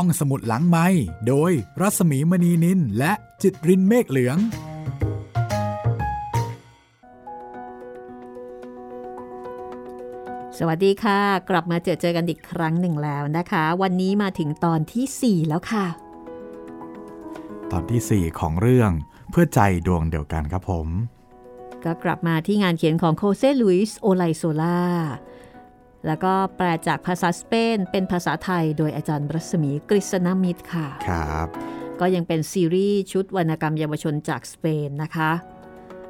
ห้องสมุดหลังไม้โดยรัสมีมณีนินและจิตรินเมฆเหลือง สวัสดีค่ะ กลับมาเจอเจอกันอีกครั้งหนึ่งแล้วนะคะ วันนี้มาถึงตอนที่ 4 แล้วค่ะ ตอนที่ 4 ของเรื่องเพื่อใจดวงเดียวกันครับผม ก็กลับมาที่งานเขียนของโคเซลุยส์โอไลโซลา แล้วก็แปลจากภาษาสเปนเป็นภาษาไทย โดยอาจารย์รัศมีกฤษณมิตรค่ะครับ ก็ยังเป็นซีรีส์ชุดวรรณกรรมเยาวชนจากสเปนนะคะ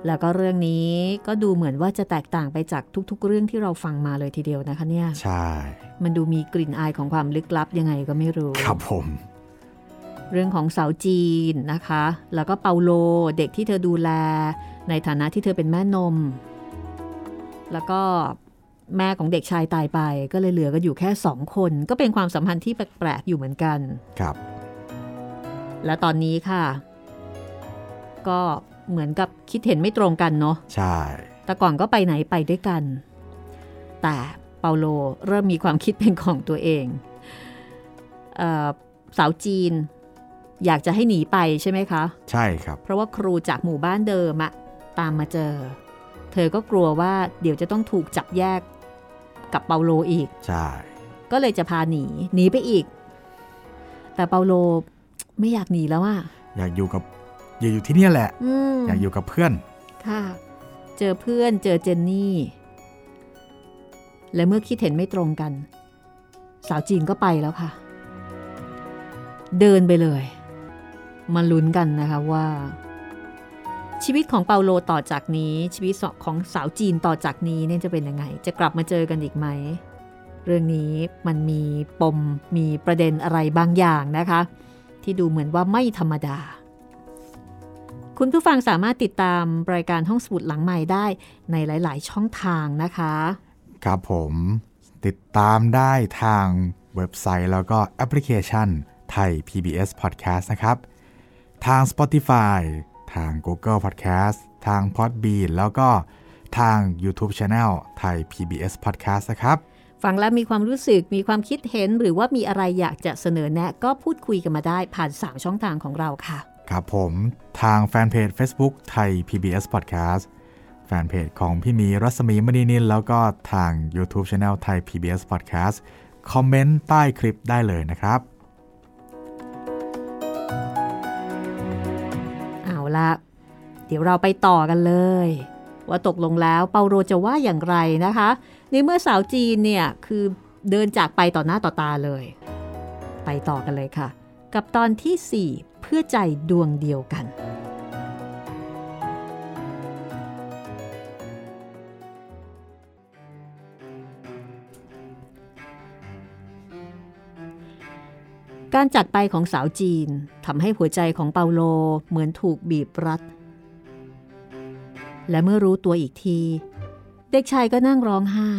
แล้วก็เรื่องนี้ก็ดูเหมือนว่าจะแตกต่างไปจากทุก ๆ เรื่องที่เราฟังมาเลยทีเดียวนะคะเนี่ยใช่ มันดูมีกลิ่นอายของความลึกลับยังไงก็ไม่รู้ ครับผม เรื่องของสาวจีนนะคะ แล้วก็เปาโลเด็กที่เธอดูแล ในฐานะที่เธอเป็นแม่นม แล้วก็ แม่ของเด็กชายตายไป ก็เลยเหลือก็อยู่แค่สองคน ก็เป็นความสัมพันธ์ที่แปลกๆอยู่เหมือนกันครับ และตอนนี้ค่ะ ก็เหมือนกับคิดเห็นไม่ตรงกันเนาะใช่ แต่ก่อนก็ไปไหนไปด้วยกัน แต่เปาโลเริ่มมีความคิดเป็นของตัวเองเออสาวจีน อยากจะให้หนีไปใช่ไหมคะ ใช่ครับ เพราะว่าครูจากหมู่บ้านเดิมอะตามมาเจอ เธอก็กลัวว่าเดี๋ยวจะต้องถูกจับแยก กับเปาโลอีก ใช่ ก็เลยจะพาหนีหนีไปอีก แต่เปาโลไม่อยากหนีแล้วอะอยากอยู่กับอยากอยู่ที่เนี่ยแหละอืมอยากอยู่กับเพื่อน ค่ะ เจอเพื่อนเจอเจนนี่ และเมื่อคิดเห็นไม่ตรงกัน สาวจีนก็ไปแล้วค่ะ เดินไปเลย มาลุ้นกันนะคะว่า ชีวิตของเปาโลต่อจากนี้ ชีวิตของสาวจีนต่อจากนี้เนี่ยจะเป็นยังไง จะกลับมาเจอกันอีกไหม เรื่องนี้มันมีปมมีประเด็นอะไรบางอย่างนะคะ ที่ดูเหมือนว่าไม่ธรรมดา คุณผู้ฟังสามารถติดตามรายการห้องสมุดหลังใหม่ได้ในหลาย ๆ ช่องทางนะคะ ครับผมติดตามได้ทางเว็บไซต์แล้วก็แอปพลิเคชันไทย PBS Podcast นะครับ ทาง Spotify ทาง Google Podcast ทาง Podbean แล้วก็ทาง YouTube Channel ไทย PBS Podcast นะครับฟังแล้วมีความรู้สึกมีความคิดเห็นหรือว่ามีอะไรอยากจะเสนอแนะ ก็พูดคุยกันมาได้ผ่าน 3 ช่องทางของเราค่ะ ครับผมทางแฟนเพจ Facebook ไทย PBS Podcast แฟนเพจของพี่หมีรัศมีมณีนินแล้วก็ทาง YouTube Channel ไทย PBS Podcast คอมเมนต์ใต้คลิปได้เลยนะครับ ละ เดี๋ยวเราไปต่อกันเลย ว่าตกลงแล้วเปาโรจะว่าอย่างไรนะคะ ในเมื่อสาวจีนเนี่ยคือเดินจากไปต่อหน้าต่อตาเลย ไปต่อกันเลยค่ะ กับตอนที่ 4 เพื่อใจดวงเดียวกัน การจากไปของสาวจีนทำให้หัวใจของเปาโลเหมือนถูกบีบรัด และเมื่อรู้ตัวอีกที เด็กชายก็นั่งร้องไห้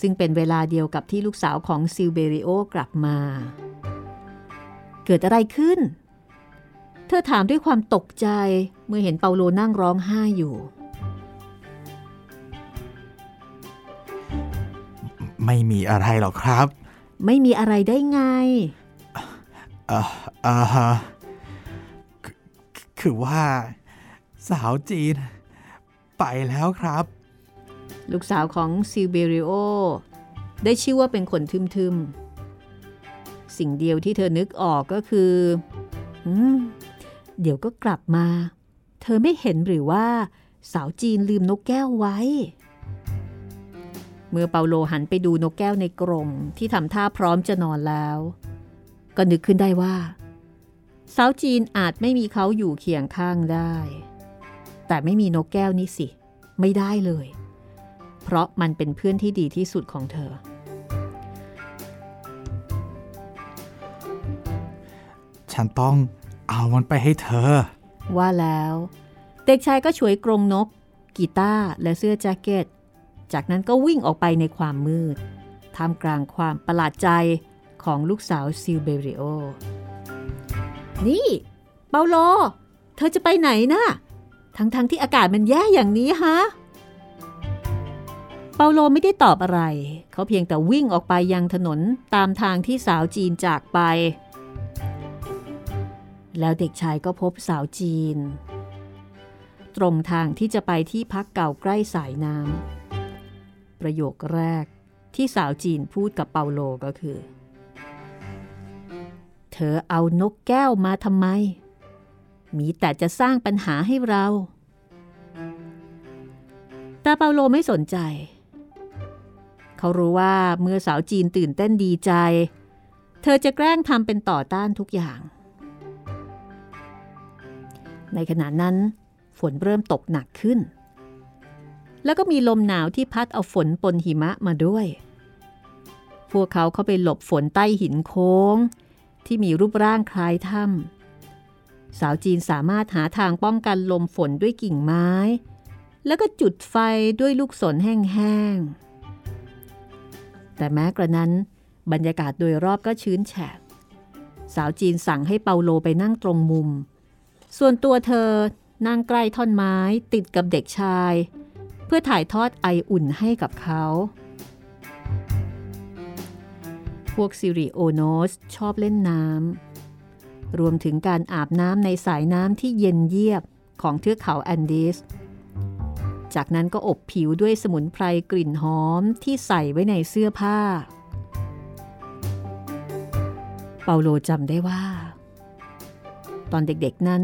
ซึ่งเป็นเวลาเดียวกับที่ลูกสาวของซิลเบริโอกลับมา เกิดอะไรขึ้น เธอถามด้วยความตกใจเมื่อเห็นเปาโลนั่งร้องไห้อยู่ไม่มีอะไรหรอกครับ ไม่มีอะไรได้ไงเอ่อเอ่อคือคือว่า สาวจีน ไปแล้วครับ ลูกสาวของซิลเบริโอ ได้ชื่อว่าเป็นคนทึมๆ สิ่งเดียวที่เธอนึกออกก็คืออืมเดี๋ยวก็กลับมา เธอไม่เห็นหรือว่า สาวจีนลืมนกแก้วไว้ เมื่อเปาโลหันไปดูนกแก้วในกรงที่ทำท่าพร้อมจะนอนแล้ว ก็นึกขึ้นได้ว่าสาวจีนอาจไม่มีเขาอยู่เคียงข้างได้ แต่ไม่มีนกแก้วนี่สิ ไม่ได้เลย เพราะมันเป็นเพื่อนที่ดีที่สุดของเธอ ฉันต้องเอามันไปให้เธอ ว่าแล้ว เด็กชายก็ฉวยกรงนก กีตาร์และเสื้อแจ็คเก็ต จากนั้นก็วิ่งออกไปในความมืดท่ามกลางความประหลาดใจของลูกสาวซิลเบริโอ นี่ เปาโล เธอจะไปไหนนะ่ะ ทั้งๆทที่อากาศมันแย่อย่างนี้ฮะ เปาโลไม่ได้ตอบอะไร เขาเพียงแต่วิ่งออกไปยังถนนตามทางที่สาวจีนจากไป แล้วเด็กชายก็พบสาวจีน ตรงทางที่จะไปที่พักเก่าใกล้สายน้ำ ประโยคแรกที่สาวจีนพูดกับเปาโลก็คือ เธอเอานกแก้วมาทำไม มีแต่จะสร้างปัญหาให้เรา แต่เปาโลไม่สนใจ เขารู้ว่าเมื่อสาวจีนตื่นเต้นดีใจ เธอจะแกล้งทำเป็นต่อต้านทุกอย่าง ในขณะนั้นฝนเริ่มตกหนักขึ้น แล้วก็มีลมหนาวที่พัดเอาฝนปนหิมะมาด้วย พวกเขาเข้าไปหลบฝนใต้หินโค้ง ที่มีรูปร่างคล้ายถ้ำสาวจีนสามารถหาทางป้องกันลมฝนด้วยกิ่งไม้ แล้วก็จุดไฟด้วยลูกศรแห้งๆ แต่แม้กระนั้น บรรยากาศโดยรอบก็ชื้นแฉะสาวจีนสั่งให้เปาโลไปนั่งตรงมุม ส่วนตัวเธอนั่งใกล้ท่อนไม้ติดกับเด็กชาย พื่อถ่ายทอดไออุ่นให้กับเขา พวกซิริโอโนสชอบเล่นน้ำ รวมถึงการอาบน้ำในสายน้ำที่เย็นเยียบของเทือกเขาแอนดีส จากนั้นก็อบผิวด้วยสมุนไพรกลิ่นหอมที่ใส่ไว้ในเสื้อผ้า เปาโลจำได้ว่า ตอนเด็กๆนั้น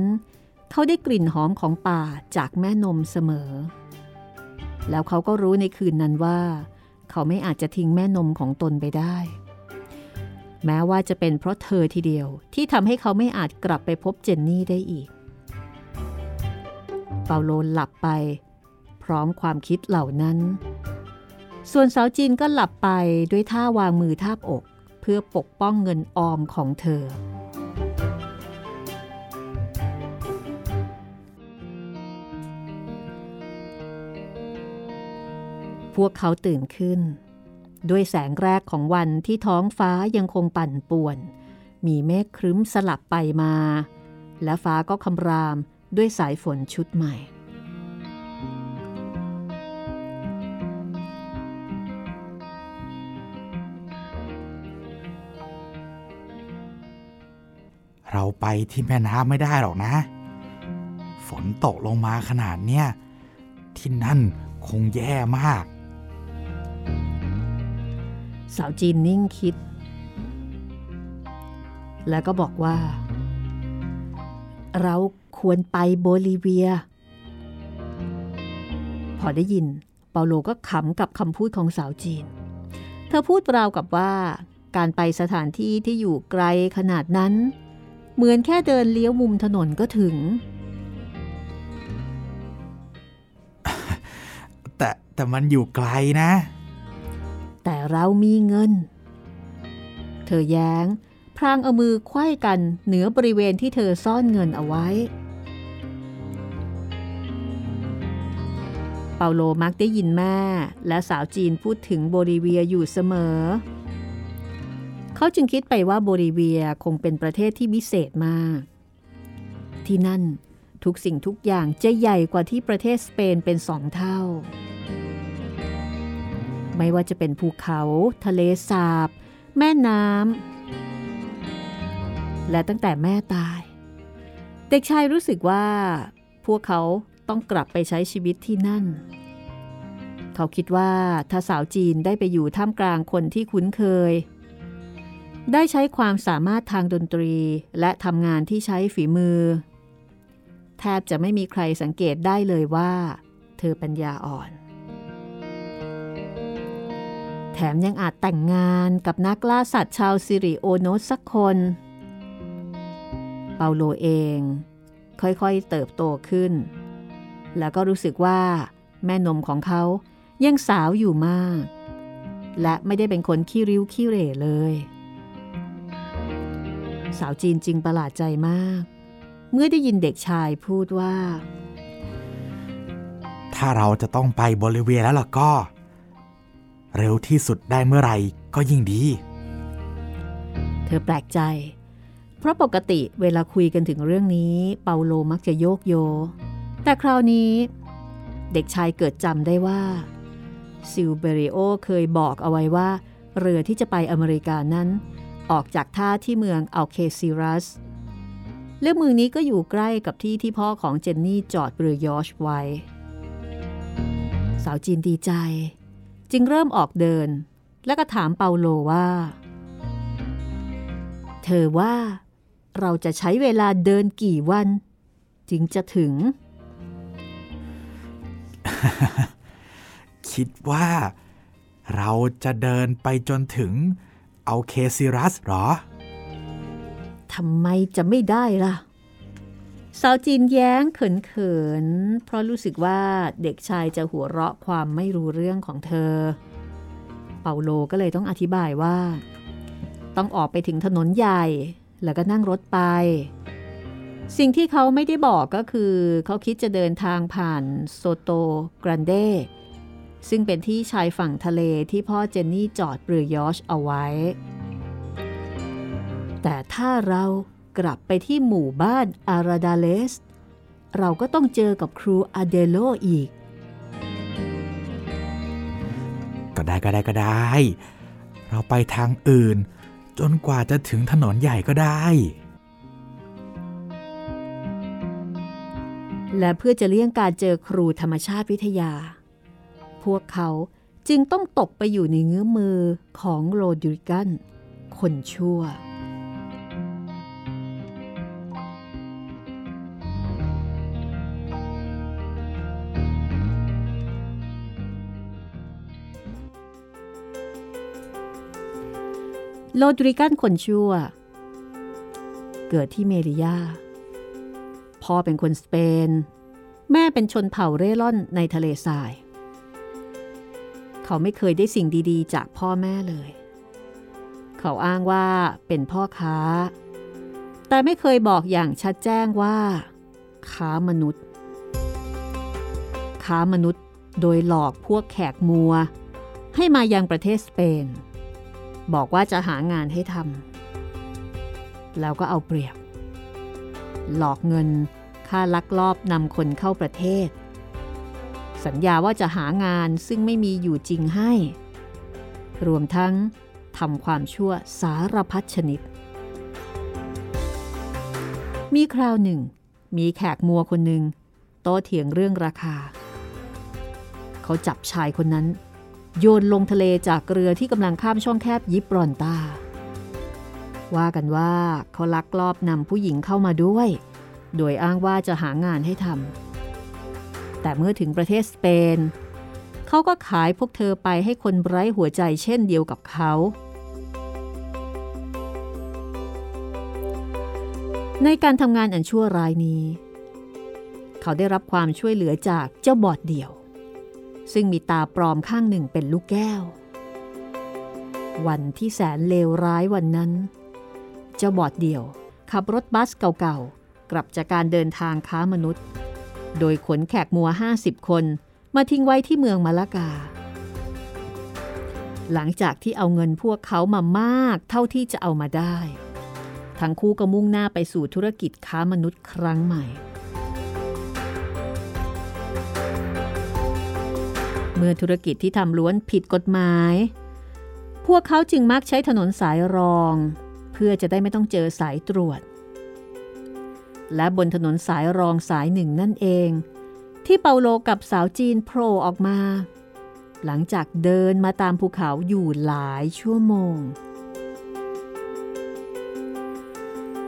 เขาได้กลิ่นหอมของป่าจากแม่นมเสมอ แล้วเขาก็รู้ในคืนนั้นว่า เขาไม่อาจจะทิ้งแม่นมของตนไปได้ แม้ว่าจะเป็นเพราะเธอทีเดียวที่ทำให้เขาไม่อาจกลับไปพบเจนนี่ได้อีก เปาโลหลับไป พร้อมความคิดเหล่านั้น ส่วนสาวจีนก็หลับไปด้วยท่าวางมือทาบอก เพื่อปกป้องเงินออมของเธอ พวกเขาตื่นขึ้น ด้วยแสงแรกของวันที่ท้องฟ้ายังคงปั่นป่วน มีเมฆครึ้มสลับไปมา และฟ้าก็คำรามด้วยสายฝนชุดใหม่ เราไปที่แม่น้ำไม่ได้หรอกนะ ฝนตกลงมาขนาดเนี้ยที่นั่นคงแย่มาก สาวจีนนิ่งคิด แล้วก็บอกว่า เราควรไปโบลิเวีย พอได้ยิน เปาโลก็ขำกับคำพูดของสาวจีน เธอพูดราวกับว่า การไปสถานที่ที่อยู่ไกลขนาดนั้น เหมือนแค่เดินเลี้ยวมุมถนนก็ถึง แต่แต่มันอยู่ไกลนะ แต่เรามีเงิน เธอแย้ง พรางเอามือไขว้กันเหนือบริเวณที่เธอซ่อนเงินเอาไว้ เปาโลมักได้ยินแม่และสาวจีนพูดถึงโบลิเวียอยู่เสมอ เขาจึงคิดไปว่าโบลิเวียคงเป็นประเทศที่วิเศษมาก ที่นั่นทุกสิ่งทุกอย่างจะใหญ่กว่าที่ประเทศสเปนเป็นสองเท่า ไม่ว่าจะเป็นภูเขา ทะเลสาบ แม่น้ำและตั้งแต่แม่ตาย เด็กชายรู้สึกว่า พวกเขาต้องกลับไปใช้ชีวิตที่นั่น เขาคิดว่าถ้าสาวจีนได้ไปอยู่ท่ามกลางคนที่คุ้นเคย ได้ใช้ความสามารถทางดนตรีและทำงานที่ใช้ฝีมือ แทบจะไม่มีใครสังเกตได้เลยว่า เธอปัญญาอ่อน แถมยังอาจแต่งงานกับนักล่าสัตว์ชาวซิริโอโนสสักคน เปาโลเองค่อยๆเติบโตขึ้น แล้วก็รู้สึกว่าแม่นมของเขายังสาวอยู่มาก และไม่ได้เป็นคนขี้ริ้วขี้เหร่เลย สาวจีนจึงประหลาดใจมาก เมื่อได้ยินเด็กชายพูดว่า ถ้าเราจะต้องไปบริเวียแล้วล่ะก็ เร็วที่สุดได้เมื่อไหร่ก็ยิ่งดี เธอแปลกใจ เพราะปกติเวลาคุยกันถึงเรื่องนี้ เปาโลมักจะโยกโย แต่คราวนี้ เด็กชายเกิดจำได้ว่าซิลเบริโอเคยบอกเอาไว้ว่า เรือที่จะไปอเมริกานั้น ออกจากท่าที่เมืองอัลเคซิรัสและเมืองนี้ก็อยู่ใกล้กับที่ที่พ่อของเจนนี่จอดเรือยอชไว้ สาวจีนดีใจ จึงเริ่มออกเดิน แล้วก็ถามเปาโลว่า เธอว่าเราจะใช้เวลาเดินกี่วัน จึงจะถึง คิดว่า เราจะเดินไปจนถึงเอาเคซิรัสหรอทำไมจะไม่ได้ล่ะ สาวจีนแย้งเขินๆ เพราะรู้สึกว่าเด็กชายจะหัวเราะความไม่รู้เรื่องของเธอ เปาโลก็เลยต้องอธิบายว่า ต้องออกไปถึงถนนใหญ่ แล้วก็นั่งรถไป สิ่งที่เขาไม่ได้บอกก็คือ เขาคิดจะเดินทางผ่านโซโตกรันเดซึ่งเป็นที่ชายฝั่งทะเลที่พ่อเจนนี่จอดเรือยอชเอาไว้ แต่ถ้าเรา กลับไปที่หมู่บ้านอาราดาเลส เราก็ต้องเจอกับครูอาเดโลอีก ก็ได้ก็ได้ก็ได้ เราไปทางอื่น จนกว่าจะถึงถนนใหญ่ก็ได้ และเพื่อจะเลี่ยงการเจอครูธรรมชาติวิทยา พวกเขาจึงต้องตกไปอยู่ในเงื้อมือของโรดริกัน คนชั่ว โลดริกันคนชั่ว เกิดที่เมริยา พ่อเป็นคนสเปน แม่เป็นชนเผ่าเร่ร่อนในทะเลทราย เขาไม่เคยได้สิ่งดีๆ จากพ่อแม่เลย เขาอ้างว่าเป็นพ่อค้า แต่ไม่เคยบอกอย่างชัดแจ้งว่า ค้ามนุษย์ ค้ามนุษย์โดยหลอกพวกแขกมัว ให้มายังประเทศสเปน บอกว่าจะหางานให้ทำแล้วก็เอาเปรียบ หลอกเงินค่าลักลอบนำคนเข้าประเทศ สัญญาว่าจะหางานซึ่งไม่มีอยู่จริงให้ รวมทั้งทำความชั่วสารพัดชนิด มีคราวหนึ่ง มีแขกมัวคนหนึ่งโต้เถียงเรื่องราคา เขาจับชายคนนั้น โยนลงทะเลจากเรือที่กำลังข้ามช่องแคบยิบรอนตา ว่ากันว่าเขาลักลอบนำผู้หญิงเข้ามาด้วย โดยอ้างว่าจะหางานให้ทำ แต่เมื่อถึงประเทศสเปน เขาก็ขายพวกเธอไปให้คนไร้หัวใจเช่นเดียวกับเขาในการทำงานอันชั่วร้ายนี้ เขาได้รับความช่วยเหลือจากเจ้าบอดเดี่ยว ซึ่งมีตาปลอมข้างหนึ่งเป็นลูกแก้ว วันที่แสนเลวร้ายวันนั้น เจ้าบอดเดี่ยว ขับรถบัสเก่าๆ กลับจากการเดินทางค้ามนุษย์ โดยขนแขกมัว 50 คนมาทิ้งไว้ที่เมืองมาลากา หลังจากที่เอาเงินพวกเขามามากเท่าที่จะเอามาได้ ทั้งคู่ก็มุ่งหน้าไปสู่ธุรกิจค้ามนุษย์ครั้งใหม่ เมื่อธุรกิจที่ทำล้วนผิดกฎหมาย พวกเขาจึงมักใช้ถนนสายรอง เพื่อจะได้ไม่ต้องเจอสายตรวจ และบนถนนสายรองสายหนึ่งนั่นเอง ที่เปาโลกับสาวจีนโผล่ออกมา หลังจากเดินมาตามภูเขาอยู่หลายชั่วโมง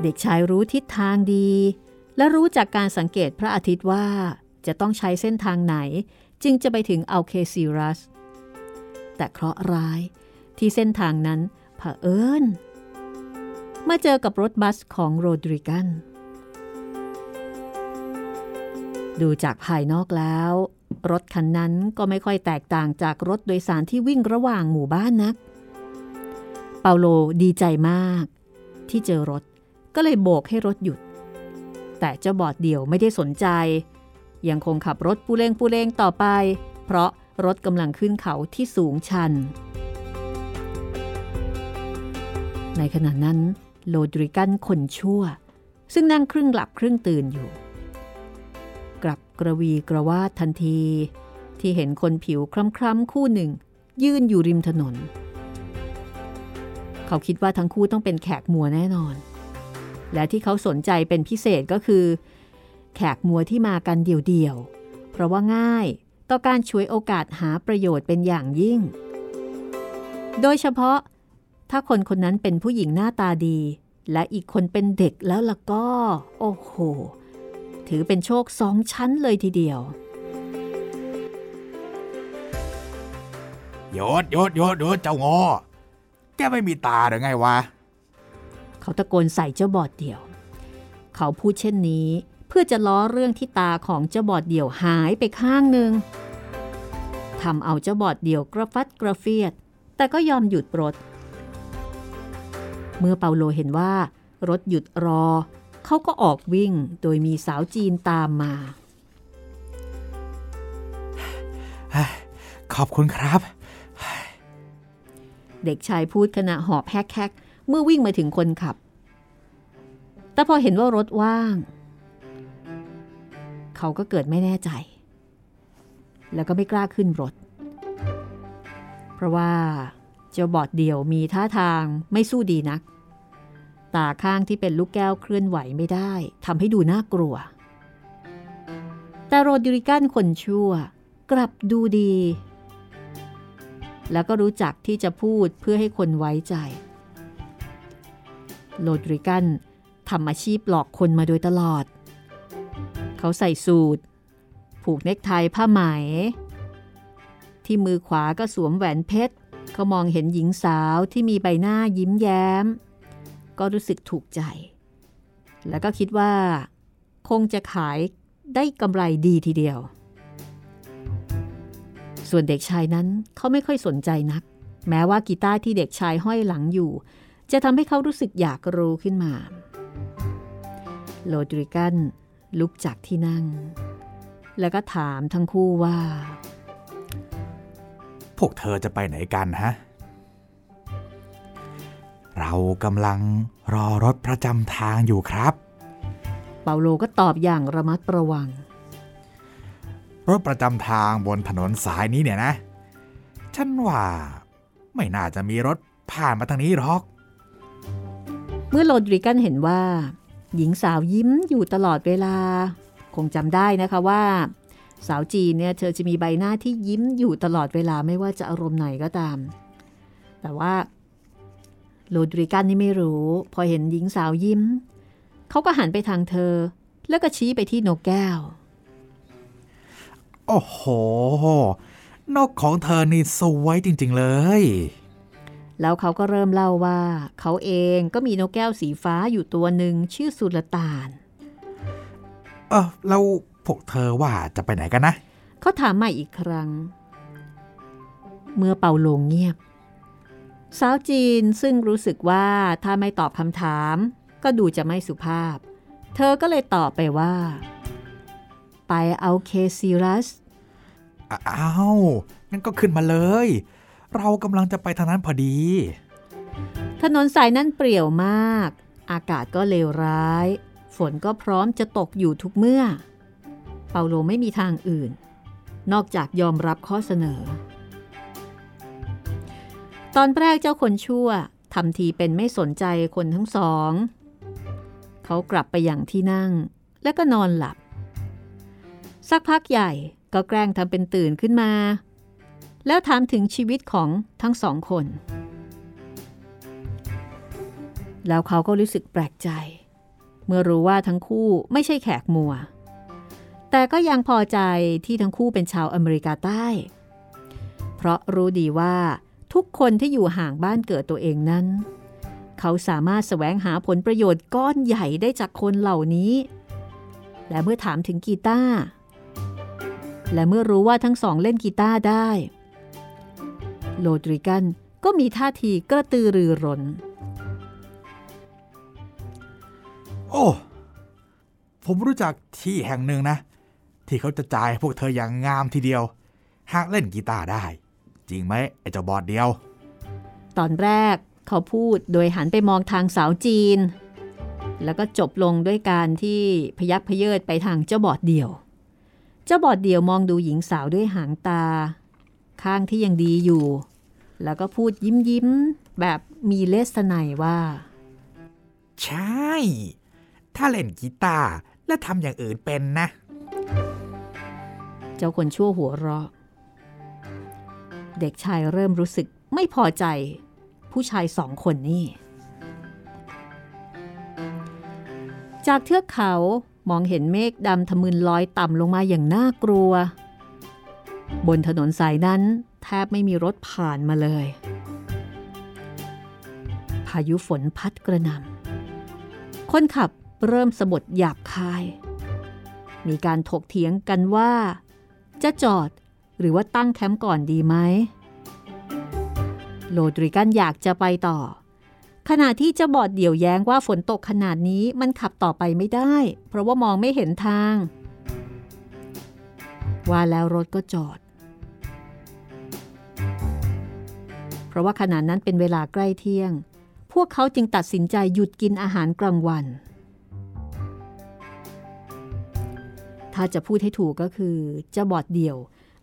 เด็กชายรู้ทิศทางดี และรู้จากการสังเกตพระอาทิตย์ว่าจะต้องใช้เส้นทางไหน จึงจะไปถึงอัลเคซิรัส แต่เคราะห์ร้ายที่เส้นทางนั้นเผอิญมาเจอกับรถบัสของโรดริกัน ดูจากภายนอกแล้ว รถคันนั้นก็ไม่ค่อยแตกต่างจากรถโดยสารที่วิ่งระหว่างหมู่บ้านนัก เปาโลดีใจมาก ที่เจอรถก็เลยโบกให้รถหยุด แต่เจ้าบอดเดี่ยวไม่ได้สนใจ ยังคงขับรถปูเลงปูเลงต่อไป เพราะรถกำลังขึ้นเขาที่สูงชัน ในขณะนั้นโลดริกันคนชั่ว ซึ่งนั่งครึ่งหลับครึ่งตื่นอยู่ กลับกระวีกระวาดทันที ที่เห็นคนผิวคล้ำๆคู่หนึ่ง ยืนอยู่ริมถนน เขาคิดว่าทั้งคู่ต้องเป็นแขกมัวแน่นอน และที่เขาสนใจเป็นพิเศษก็คือ แขกมัวที่มากันเดี่ยวๆ เพราะว่าง่ายต่อการช่วยโอกาสหาประโยชน์เป็นอย่างยิ่ง โดยเฉพาะ ถ้าคนคนนั้นเป็นผู้หญิงหน้าตาดี และอีกคนเป็นเด็กแล้วล่ะก็ โอ้โห ถือเป็นโชคสองชั้นเลยทีเดียวโยดโยดโยดโยดเจ้างอ แกไม่มีตาหรือไงวะ เขาตะโกนใส่เจ้าบอดเดี่ยว เขาพูดเช่นนี้ เพื่อจะล้อเรื่องที่ตาของเจ้าบอดเดี่ยวหายไปข้างหนึ่งทำเอาเจ้าบอดเดี่ยวกระฟัดกระเฟียด แต่ก็ยอมหยุดรถ เมื่อเปาโลเห็นว่า รถหยุดรอ เขาก็ออกวิ่งโดยมีสาวจีนตามมา ขอบคุณครับ เด็กชายพูดขณะหอบแฮกๆเมื่อวิ่งมาถึงคนขับ แต่พอเห็นว่ารถว่าง เขาก็เกิดไม่แน่ใจ แล้วก็ไม่กล้าขึ้นรถ เพราะว่าเจ้าบอดเดี่ยวมีท่าทางไม่สู้ดีนัก ตาข้างที่เป็นลูกแก้วเคลื่อนไหวไม่ได้ทำให้ดูน่ากลัว แต่โรดิริกันคนชั่วกลับดูดี แล้วก็รู้จักที่จะพูดเพื่อให้คนไว้ใจ โรดริกันทำอาชีพหลอกคนมาโดยตลอด เขาใส่สูทผูกเนคไทผ้าไหม ที่มือขวาก็สวมแหวนเพชรเขามองเห็นหญิงสาวที่มีใบหน้ายิ้มแย้ม ก็รู้สึกถูกใจ แล้วก็คิดว่า คงจะขายได้กำไรดีทีเดียว ส่วนเด็กชายนั้นเขาไม่ค่อยสนใจนัก แม้ว่ากีตาร์ที่เด็กชายห้อยหลังอยู่ จะทำให้เขารู้สึกอยากรู้ขึ้นมา โลดริกัน ลุกจากที่นั่ง แล้วก็ถามทั้งคู่ว่า พวกเธอจะไปไหนกันฮะ เรากำลังรอรถประจำทางอยู่ครับ เปาโลก็ตอบอย่างระมัดระวัง รถประจำทางบนถนนสายนี้เนี่ยนะ ฉันว่าไม่น่าจะมีรถผ่านมาทางนี้หรอก เมื่อโรดริกันเห็นว่า หญิงสาวยิ้มอยู่ตลอดเวลา คงจำได้นะคะว่า สาวจีนเนี่ยเธอจะมีใบหน้าที่ยิ้มอยู่ตลอดเวลาไม่ว่าจะอารมณ์ไหนก็ตาม แต่ว่าโรดริกันนี่ไม่รู้ พอเห็นหญิงสาวยิ้ม เขาก็หันไปทางเธอ แล้วก็ชี้ไปที่นกแก้ว โอ้โห นกของเธอนี่สวยจริง ๆ เลย แล้วเขาก็เริ่มเล่าว่า เขาเองก็มีนกแก้วสีฟ้าอยู่ตัวหนึ่งชื่อสุลต่าน เออแล้วพวกเธอว่าจะไปไหนกันนะเขาถามใหม่อีกครั้ง เมื่อเป่าโลงเงียบ สาวจีนซึ่งรู้สึกว่าถ้าไม่ตอบคำถาม ก็ดูจะไม่สุภาพ เธอก็เลยตอบไปว่า ไปเอาเคซีรัสอ้าวงั้นก็ขึ้นมาเลย เรากำลังจะไปทางนั้นพอดี ถนนสายนั้นเปรี่ยวมาก อากาศก็เลวร้าย ฝนก็พร้อมจะตกอยู่ทุกเมื่อ เปาโลไม่มีทางอื่น นอกจากยอมรับข้อเสนอ ตอนแรกเจ้าคนชั่วทำทีเป็นไม่สนใจคนทั้งสอง เขากลับไปอย่างที่นั่ง แล้วก็นอนหลับ สักพักใหญ่ก็แกล้งทำเป็นตื่นขึ้นมา แล้วถามถึงชีวิตของทั้งสองคน แล้วเขาก็รู้สึกแปลกใจ เมื่อรู้ว่าทั้งคู่ไม่ใช่แขกมัว แต่ก็ยังพอใจที่ทั้งคู่เป็นชาวอเมริกาใต้ เพราะรู้ดีว่าทุกคนที่อยู่ห่างบ้านเกิดตัวเองนั้น เขาสามารถแสวงหาผลประโยชน์ก้อนใหญ่ได้จากคนเหล่านี้ และเมื่อถามถึงกีตาร์และเมื่อรู้ว่าทั้งสองเล่นกีตาร์ได้ โลดริกันก็มีท่าทีกระตือรือร้น โอ้ ผมรู้จักที่แห่งหนึ่งนะ ที่เขาจะจ่ายให้พวกเธออย่างงามทีเดียว หากเล่นกีตาร์ได้ จริงไหมไอ้เจ้าบอดเดียว ตอนแรกเขาพูดโดยหันไปมองทางสาวจีน แล้วก็จบลงด้วยการที่พยักพเยิดไปทางเจ้าบอดเดี่ยวจจ้าบอดเดี่ยวมองดูหญิงสาวด้วยหางตา ข้างที่ยังดีอยู่ แล้วก็พูดยิ้มยิ้มแบบมีเลสไนว่า ใช่ ถ้าเล่นกีตาร์และทำอย่างอื่นเป็นนะ เจ้าคนชั่วหัวเราะ เด็กชายเริ่มรู้สึกไม่พอใจ ผู้ชายสองคนนี่ จากเทือกเขามองเห็นเมฆดำทะมึนลอยต่ำลงมาอย่างน่ากลัว บนถนนสายนั้นแทบไม่มีรถผ่านมาเลย พายุฝนพัดกระหน่ำคนขับเริ่มสะบดหยาบคาย มีการถกเถียงกันว่า จะจอดหรือว่าตั้งแคมป์ก่อนดีไหม โลดริกันอยากจะไปต่อ ขณะที่จะบอดเดี่ยวแย้งว่าฝนตกขนาดนี้มันขับต่อไปไม่ได้ เพราะว่ามองไม่เห็นทาง ว่าแล้วรถก็จอด เพราะว่าขณะนั้นเป็นเวลาใกล้เที่ยง พวกเขาจึงตัดสินใจหยุดกินอาหารกลางวัน ถ้าจะพูดให้ถูกก็คือเจะบอดเดี่ยว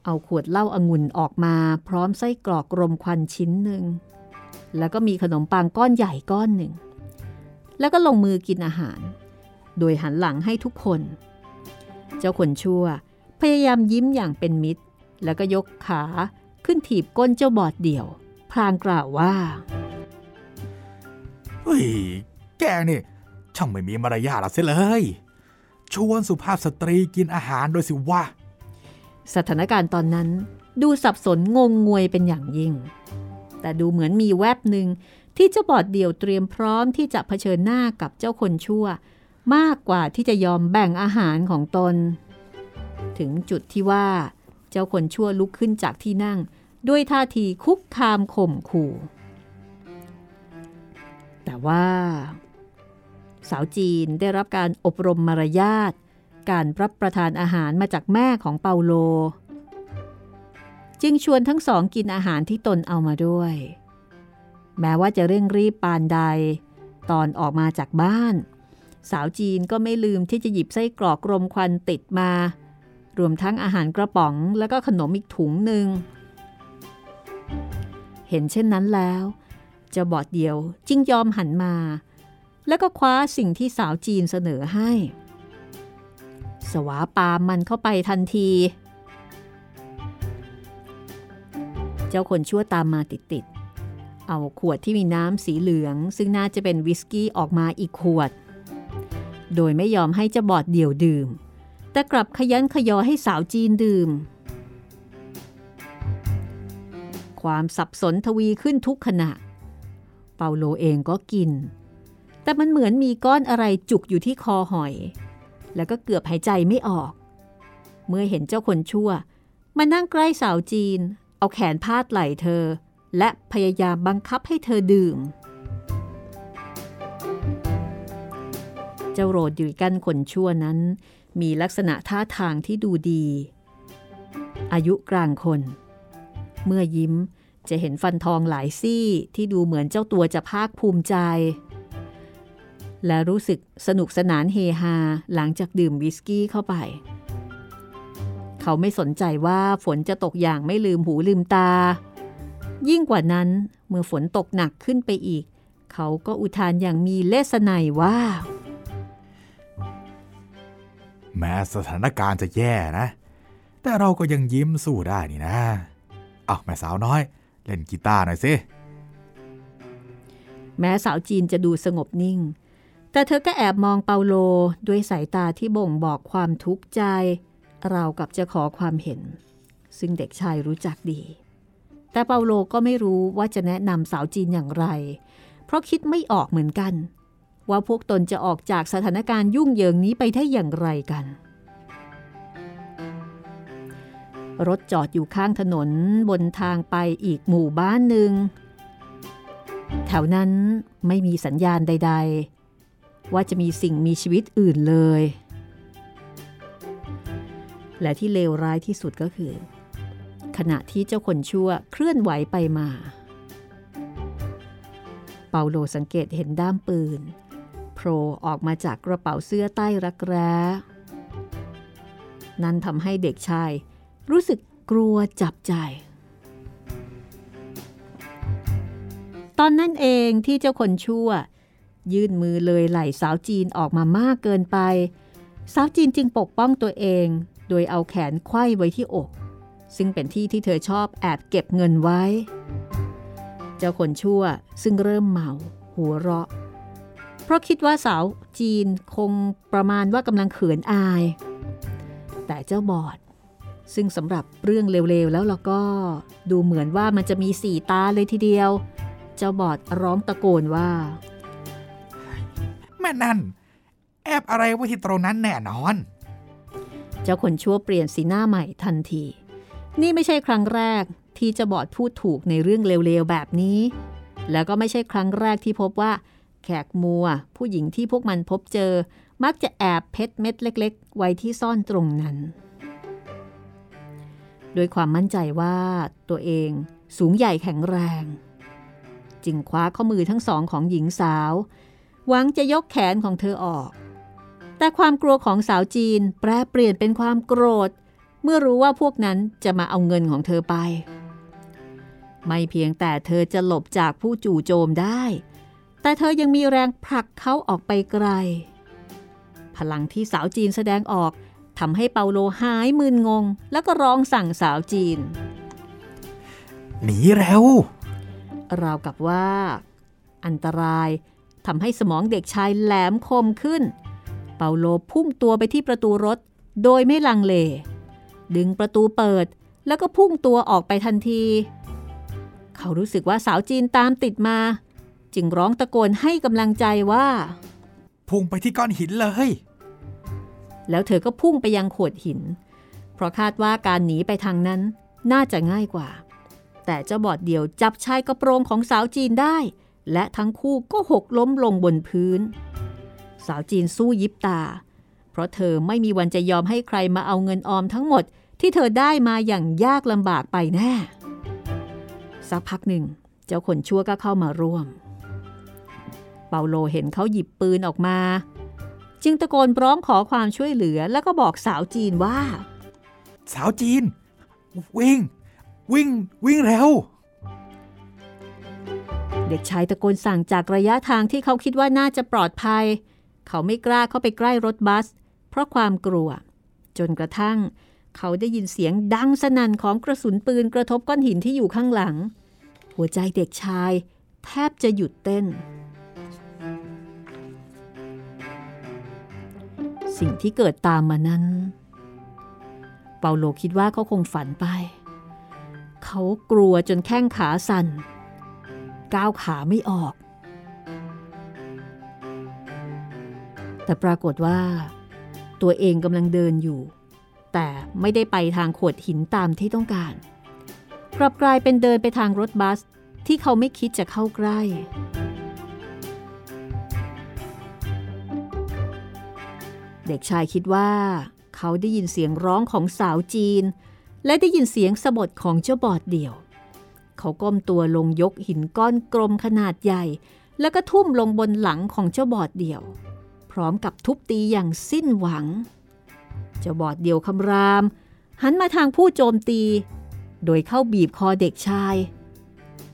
เอาขวดเหล้าอางุ่นออกมา พร้อมไส้กรอกรมควันชิ้นหนึ่ง แล้วก็มีขนมปังก้อนใหญ่ก้อนหนึ่ง แล้วก็ลงมือกินอาหาร โดยหันหลังให้ทุกคน เจ้าคนชั่ว พยายามยิ้มอย่างเป็นมิตร แล้วก็ยกขาขึ้นถีบก้นเจ้าบอดเดี่ยว พลางกล่าวว่า เฮ้ย แกนี่ช่างไม่มีมารยาทละเสียเลย ชวนสุภาพสตรีกินอาหารโดยสิว่า สถานการณ์ตอนนั้นดูสับสนงงงวยเป็นอย่างยิ่ง แต่ดูเหมือนมีแวบหนึ่งที่เจ้าบอดเดี่ยวเตรียมพร้อมที่จะเผชิญหน้ากับเจ้าคนชั่ว มากกว่าที่จะยอมแบ่งอาหารของตน ถึงจุดที่ว่า เจ้าคนชั่วลุกขึ้นจากที่นั่ง ด้วยท่าทีคุกคามข่มขู่ แต่ว่า สาวจีนได้รับการอบรมมารยาทการรับประทานอาหารมาจากแม่ของเปาโล จึงชวนทั้งสองกินอาหารที่ตนเอามาด้วย แม้ว่าจะเร่งรีบปานใด ตอนออกมาจากบ้าน สาวจีนก็ไม่ลืมที่จะหยิบไส้กรอกรมควันติดมา รวมทั้งอาหารกระป๋องแล้วก็ขนมอีกถุงหนึ่ง เห็นเช่นนั้นแล้วเจะบอดเดียวจึงยอมหันมา แล้วก็คว้าสิ่งที่สาวจีนเสนอให้ สวาปามมันเข้าไปทันที เจ้าคนชั่วตามมาติดๆ เอาขวดที่มีน้ำสีเหลือง ซึ่งน่าจะเป็นวิสกี้ออกมาอีกขวด โดยไม่ยอมให้เจะบอดเดี่ยวดื่ม แต่กลับขยันขยอให้สาวจีนดื่ม ความสับสนทวีขึ้นทุกขณะ เปาโลเองก็กิน แต่มันเหมือนมีก้อนอะไรจุกอยู่ที่คอหอย แล้วก็เกือบหายใจไม่ออก เมื่อเห็นเจ้าคนชั่ว มานั่งใกล้สาวจีน เอาแขนพาดไหล่เธอ และพยายามบังคับให้เธอดื่มเจ้าโรดดิกันคนชั่วนั้น มีลักษณะท่าทางที่ดูดี อายุกลางคน เมื่อยิ้มจะเห็นฟันทองหลายซี่ที่ดูเหมือนเจ้าตัวจะภาคภูมิใจ และรู้สึกสนุกสนานเฮฮาหลังจากดื่มวิสกี้เข้าไป เขาไม่สนใจว่าฝนจะตกอย่างไม่ลืมหูลืมตา ยิ่งกว่านั้นเมื่อฝนตกหนักขึ้นไปอีก เขาก็อุทานอย่างมีเลสไนว่า แม้สถานการณ์จะแย่นะ แต่เราก็ยังยิ้มสู้ได้นี่นะ เอาแม่สาวน้อย เล่นกีตาร์หน่อยสิ แม้สาวจีนจะดูสงบนิ่ง แต่เธอก็แอบมองเปาโลด้วยสายตาที่บ่งบอกความทุกข์ใจ เราวกับจะขอความเห็น ซึ่งเด็กชายรู้จักดี แต่เปาโลก็ไม่รู้ว่าจะแนะนำสาวจีนอย่างไร เพราะคิดไม่ออกเหมือนกัน ว่าพวกตนจะออกจากสถานการณ์ยุ่งเหยิงนี้ไปได้อย่างไรกัน รถจอดอยู่ข้างถนนบนทางไปอีกหมู่บ้านหนึ่ง แถวนั้นไม่มีสัญญาณใด ๆ ว่าจะมีสิ่งมีชีวิตอื่นเลย และที่เลวร้ายที่สุดก็คือ ขณะที่เจ้าคนชั่วเคลื่อนไหวไปมาเปาโลสังเกตเห็นด้ามปืน โผล่ออกมาจากกระเป๋าเสื้อใต้รักแร้ นั่นทำให้เด็กชาย รู้สึกกลัวจับใจ ตอนนั้นเองที่เจ้าคนชั่ว ยื่นมือเลยไหล่สาวจีนออกมามากเกินไป สาวจีนจึงปกป้องตัวเอง โดยเอาแขนไขว้ไว้ที่อก ซึ่งเป็นที่ที่เธอชอบแอบเก็บเงินไว้ เจ้าคนชั่วซึ่งเริ่มเมา หัวเราะ เพราะคิดว่าสาวจีนคงประมาณว่ากำลังเขินอาย แต่เจ้าบอด ซึ่งสำหรับเรื่องเร็วๆ แล้วเราก็ดูเหมือนว่ามันจะมีสี่ตาเลยทีเดียว เจ้าบอดร้องตะโกนว่า แม่นั่น แอบอะไรไว้ที่ตรงนั้นแน่นอน เจ้าคนชั่วเปลี่ยนสีหน้าใหม่ทันที นี่ไม่ใช่ครั้งแรกที่เจะบอดพูดถูกในเรื่องเร็วๆแบบนี้ แล้วก็ไม่ใช่ครั้งแรกที่พบว่า แขกมัว ผู้หญิงที่พวกมันพบเจอ มักจะแอบเพชรเม็ดเล็ก ๆ ไว้ที่ซ่อนตรงนั้น โดยความมั่นใจว่าตัวเองสูงใหญ่แข็งแรง จึงคว้าข้อมือทั้งสองของหญิงสาว หวังจะยกแขนของเธอออก แต่ความกลัวของสาวจีนแปรเปลี่ยนเป็นความโกรธ เมื่อรู้ว่าพวกนั้นจะมาเอาเงินของเธอไป ไม่เพียงแต่เธอจะหลบจากผู้จู่โจมได้ แต่เธอยังมีแรงผลักเขาออกไปไกล พลังที่สาวจีนแสดงออกทำให้เปาโลหายมึนงง แล้วก็ร้องสั่งสาวจีน หนีเร็วราวกับว่า อันตรายทำให้สมองเด็กชายแหลมคมขึ้น เปาโลพุ่งตัวไปที่ประตูรถ โดยไม่ลังเล ดึงประตูเปิด แล้วก็พุ่งตัวออกไปทันที เขารู้สึกว่าสาวจีนตามติดมา จึงร้องตะโกนให้กำลังใจว่า พุ่งไปที่ก้อนหินเลย แล้วเธอก็พุ่งไปยังโขดหิน เพราะคาดว่าการหนีไปทางนั้นน่าจะง่ายกว่า แต่เจ้าบอดเดียวจับชายกระโปรงของสาวจีนได้ และทั้งคู่ก็หกล้มลงบนพื้น สาวจีนสู้ยิบตา เพราะเธอไม่มีวันจะยอมให้ใครมาเอาเงินออมทั้งหมดที่เธอได้มาอย่างยากลำบากไปแน่ สักพักหนึ่ง เจ้าคนชั่วก็เข้ามาร่วม เปาโลเห็นเขาหยิบปืนออกมา จึงตะโกนร้องขอความช่วยเหลือแล้วก็บอกสาวจีนว่า สาวจีน วิ่ง วิ่ง วิ่งเร็วเด็กชายตะโกนสั่งจากระยะทางที่เขาคิดว่าน่าจะปลอดภัย เขาไม่กล้าเข้าไปใกล้รถบัส เพราะความกลัว จนกระทั่ง เขาได้ยินเสียงดังสนั่นของกระสุนปืนกระทบก้อนหินที่อยู่ข้างหลัง หัวใจเด็กชาย แทบจะหยุดเต้น สิ่งที่เกิดตามมานั้น เปาโลคิดว่าเขาคงฝันไป เขากลัวจนแข้งขาสั่น ก้าวขาไม่ออก แต่ปรากฏว่า ตัวเองกำลังเดินอยู่ แต่ไม่ได้ไปทางโขดหินตามที่ต้องการ กลับกลายเป็นเดินไปทางรถบัสที่เขาไม่คิดจะเข้าใกล้ เด็กชายคิดว่า เขาได้ยินเสียงร้องของสาวจีน และได้ยินเสียงสะบดของเจ้าบอดเดี่ยว เขาก้มตัวลงยกหินก้อนกลมขนาดใหญ่ แล้วก็ทุ่มลงบนหลังของเจ้าบอดเดี่ยว พร้อมกับทุบตีอย่างสิ้นหวัง เจ้าบอดเดี่ยวคำราม หันมาทางผู้โจมตี โดยเข้าบีบคอเด็กชาย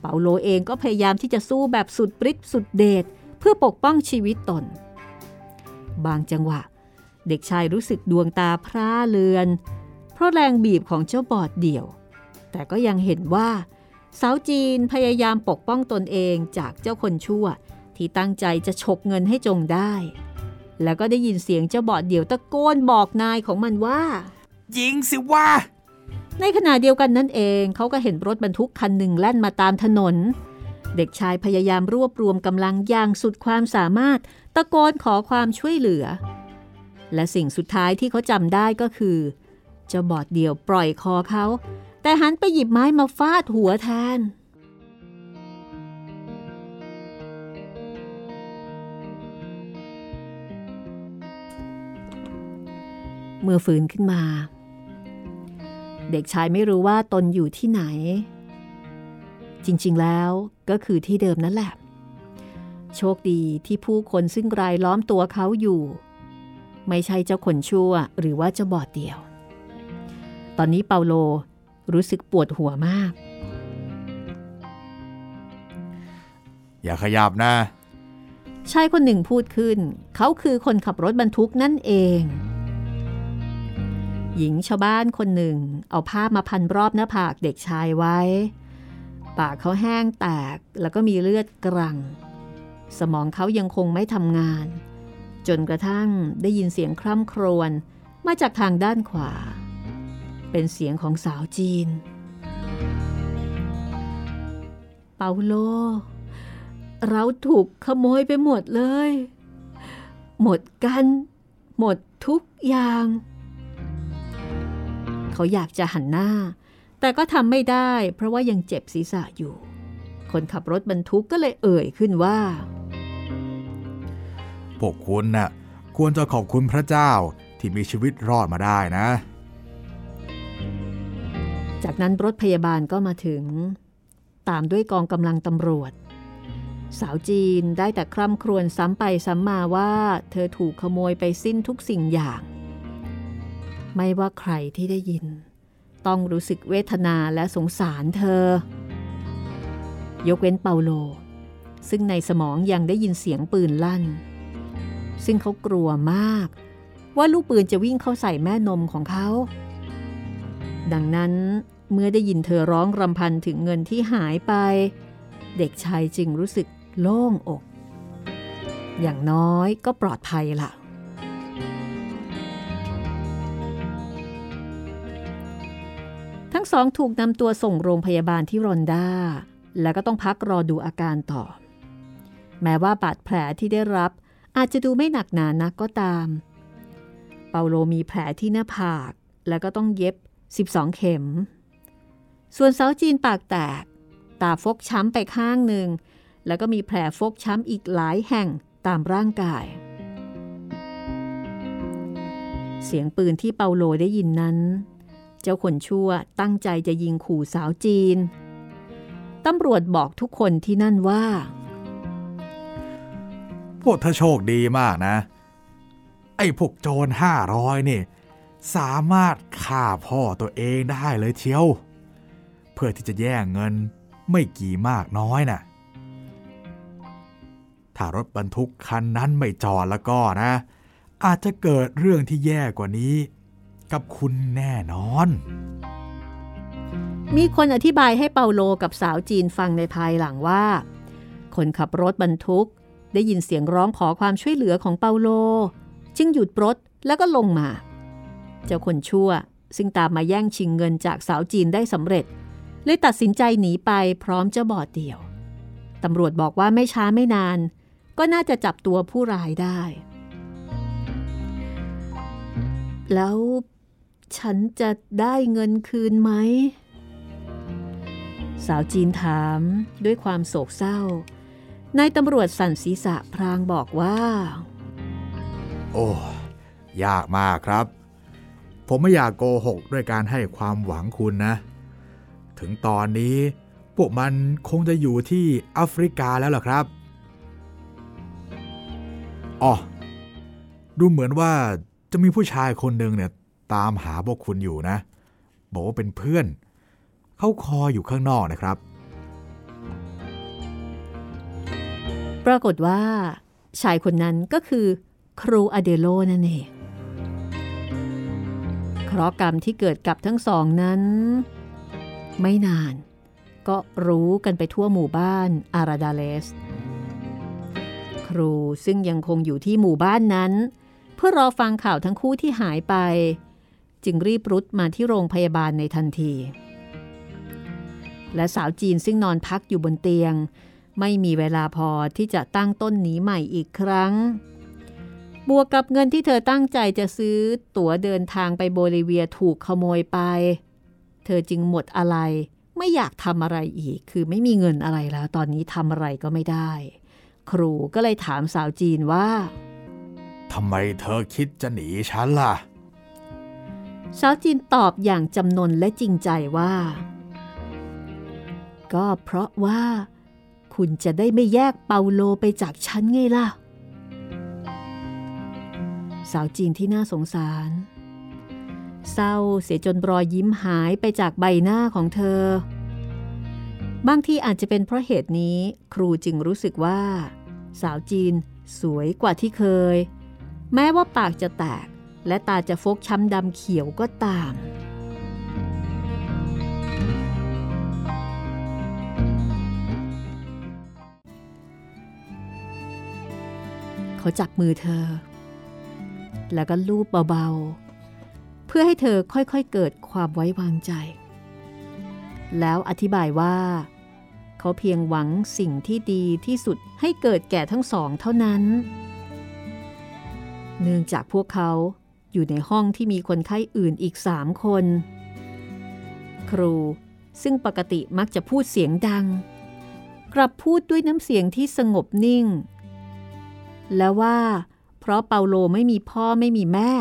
เปาโลเองก็พยายามที่จะสู้แบบสุดปริศสุดเดชเพื่อปกป้องชีวิตตน บางจังหวะเด็กชายรู้สึกดวงตาพร่าเลือน เพราะแรงบีบของเจ้าบอดเดี่ยว แต่ก็ยังเห็นว่า สาวจีนพยายามปกป้องตนเองจากเจ้าคนชั่ว ที่ตั้งใจจะฉกเงินให้จงได้ แล้วก็ได้ยินเสียงเจ้าบอดเดี่ยวตะโกนบอกนายของมันว่า ยิงสิว่า ในขณะเดียวกันนั่นเองเขาก็เห็นรถบรรทุกคันหนึ่งแล่นมาตามถนนเด็กชายพยายามรวบรวมกำลังอย่างสุดความสามารถ ตะโกนขอความช่วยเหลือ และสิ่งสุดท้ายที่เขาจำได้ก็คือ เจ้าบอดเดี่ยวปล่อยคอเขา แต่หันไปหยิบไม้มาฟาดหัวแทน เมื่อฟื้นขึ้นมา เด็กชายไม่รู้ว่าตนอยู่ที่ไหน จริงๆแล้วก็คือที่เดิมนั่นแหละ โชคดีที่ผู้คนซึ่งรายล้อมตัวเขาอยู่ ไม่ใช่เจ้าคนชั่วหรือว่าเจ้าบอดเดียว ตอนนี้เปาโลรู้สึกปวดหัวมาก อย่าขยับนะชายคนหนึ่งพูดขึ้น เขาคือคนขับรถบรรทุกนั่นเอง หญิงชาวบ้านคนหนึ่ง เอาผ้ามาพันรอบหน้าผากเด็กชายไว้ ปากเขาแห้งแตกแล้วก็มีเลือดกรัง สมองเขายังคงไม่ทำงาน จนกระทั่งได้ยินเสียงคร่ำครวญมาจากทางด้านขวา เป็นเสียงของสาวจีน เปาโล เราถูกขโมยไปหมดเลย หมดกัน หมดทุกอย่าง เขาอยากจะหันหน้า แต่ก็ทำไม่ได้ เพราะว่ายังเจ็บศีรษะอยู่ คนขับรถบรรทุกก็เลยเอ่ยขึ้นว่า วกคุณน่ะควรจะขอบคุณพระเจ้าที่มีชีวิตรอดมาได้นะ จากนั้นรถพยาบาลก็มาถึง ตามด้วยกองกำลังตำรวจ สาวจีนได้แต่คร่ำครวญซ้ำไปซ้ำมาว่า เธอถูกขโมยไปสิ้นทุกสิ่งอย่าง ไม่ว่าใครที่ได้ยิน ต้องรู้สึกเวทนาและสงสารเธอ ยกเว้นเปาโล ซึ่งในสมองยังได้ยินเสียงปืนลั่น ซึ่งเขากลัวมาก ว่าลูกปืนจะวิ่งเข้าใส่แม่นมของเขา ดังนั้นเมื่อได้ยินเธอร้องรำพันถึงเงินที่หายไป เด็กชายจึงรู้สึกโล่งอก อย่างน้อยก็ปลอดภัยล่ะ ทั้งสองถูกนำตัวส่งโรงพยาบาลที่รอนดาแล้วก็ต้องพักรอดูอาการต่อ แม้ว่าบาดแผลที่ได้รับ อาจจะดูไม่หนักหนานักก็ตาม เปาโลมีแผลที่หน้าผากแล้วก็ต้องเย็บ 12 เข็ม ส่วนเสาจีนปากแตก ตาฟกช้ำไปข้างหนึ่ง แล้วก็มีแผลฟกช้ำอีกหลายแห่งตามร่างกาย เสียงปืนที่เปาโลได้ยินนั้น เจ้าคนชั่วตั้งใจจะยิงขู่สาวจีน ตำรวจบอกทุกคนที่นั่นว่า พวกเธอโชคดีมากนะ ไอ้พวกโจรห้าร้อยนี่ สามารถฆ่าพ่อตัวเองได้เลยเชียว เพื่อที่จะแย่งเงินไม่กี่มากน้อยน่ะ ถ้ารถบรรทุกคันนั้นไม่จอดแล้วก็นะ อาจจะเกิดเรื่องที่แย่กว่านี้ กับคุณแน่นอน มีคนอธิบายให้เปาโลกับสาวจีนฟังในภายหลังว่า คนขับรถบรรทุก ได้ยินเสียงร้องขอความช่วยเหลือของเปาโล จึงหยุดรถแล้วก็ลงมา เจ้าคนชั่วซึ่งตามมาแย่งชิงเงินจากสาวจีนได้สำเร็จ เลยตัดสินใจหนีไปพร้อมเจ้าบอดเดี่ยวตำรวจบอกว่าไม่ช้าไม่นาน ก็น่าจะจับตัวผู้ร้ายได้ แล้วฉันจะได้เงินคืนไหม สาวจีนถามด้วยความโศกเศร้า นายตำรวจสั่นศีรษะพรางบอกว่า โอ้ยากมากครับ ผมไม่อยากโกหกด้วยการให้ความหวังคุณนะ ถึงตอนนี้พวกมันคงจะอยู่ที่แอฟริกาแล้วล่ะครับอ๋อดูเหมือนว่าจะมีผู้ชายคนหนึ่งเนี่ยตามหาพวกคุณอยู่นะ บอกว่าเป็นเพื่อน เขาคอยอยู่ข้างนอกนะครับ ปรากฏว่า ชายคนนั้นก็คือ ครูอเดโลนั่นเองเคราะกรรมที่เกิดกับทั้งสองนั้น ไม่นาน ก็รู้กันไปทั่วหมู่บ้านอาราดาเลส ครูซึ่งยังคงอยู่ที่หมู่บ้านนั้น เพื่อรอฟังข่าวทั้งคู่ที่หายไป จึงรีบรุดมาที่โรงพยาบาลในทันที และสาวจีนซึ่งนอนพักอยู่บนเตียง ไม่มีเวลาพอที่จะตั้งต้นหนีใหม่อีกครั้ง บวกกับเงินที่เธอตั้งใจจะซื้อตั๋วเดินทางไปโบลิเวียถูกขโมยไป เธอจึงหมดอะไร ไม่อยากทำอะไรอีก คือไม่มีเงินอะไรแล้ว ตอนนี้ทำอะไรก็ไม่ได้ ครูก็เลยถามสาวจีนว่าทำไมเธอคิดจะหนีฉันล่ะ สาวจีนตอบอย่างจำนนและจริงใจว่า ก็เพราะว่า คุณจะได้ไม่แยกเปาโลไปจากฉันไงล่ะ สาวจีนที่น่าสงสาร เศร้าเสียจนรอยยิ้มหายไปจากใบหน้าของเธอ บางที่อาจจะเป็นเพราะเหตุนี้ครูจึงรู้สึกว่า สาวจีนสวยกว่าที่เคย แม้ว่าปากจะแตกและตาจะฟกช้ำดำเขียวก็ตาม เขาจับมือเธอ แล้วก็ลูบเบาๆ เพื่อให้เธอค่อยๆเกิดความไว้วางใจ แล้วอธิบายว่า เขาเพียงหวังสิ่งที่ดีที่สุดให้เกิดแก่ทั้งสองเท่านั้น เนื่องจากพวกเขาอยู่ในห้องที่มีคนไข้อื่นอีกสามคน ครูซึ่งปกติมักจะพูดเสียงดัง กลับพูดด้วยน้ำเสียงที่สงบนิ่ง และว่า เพราะเปาโลไม่มีพ่อไม่มีแม่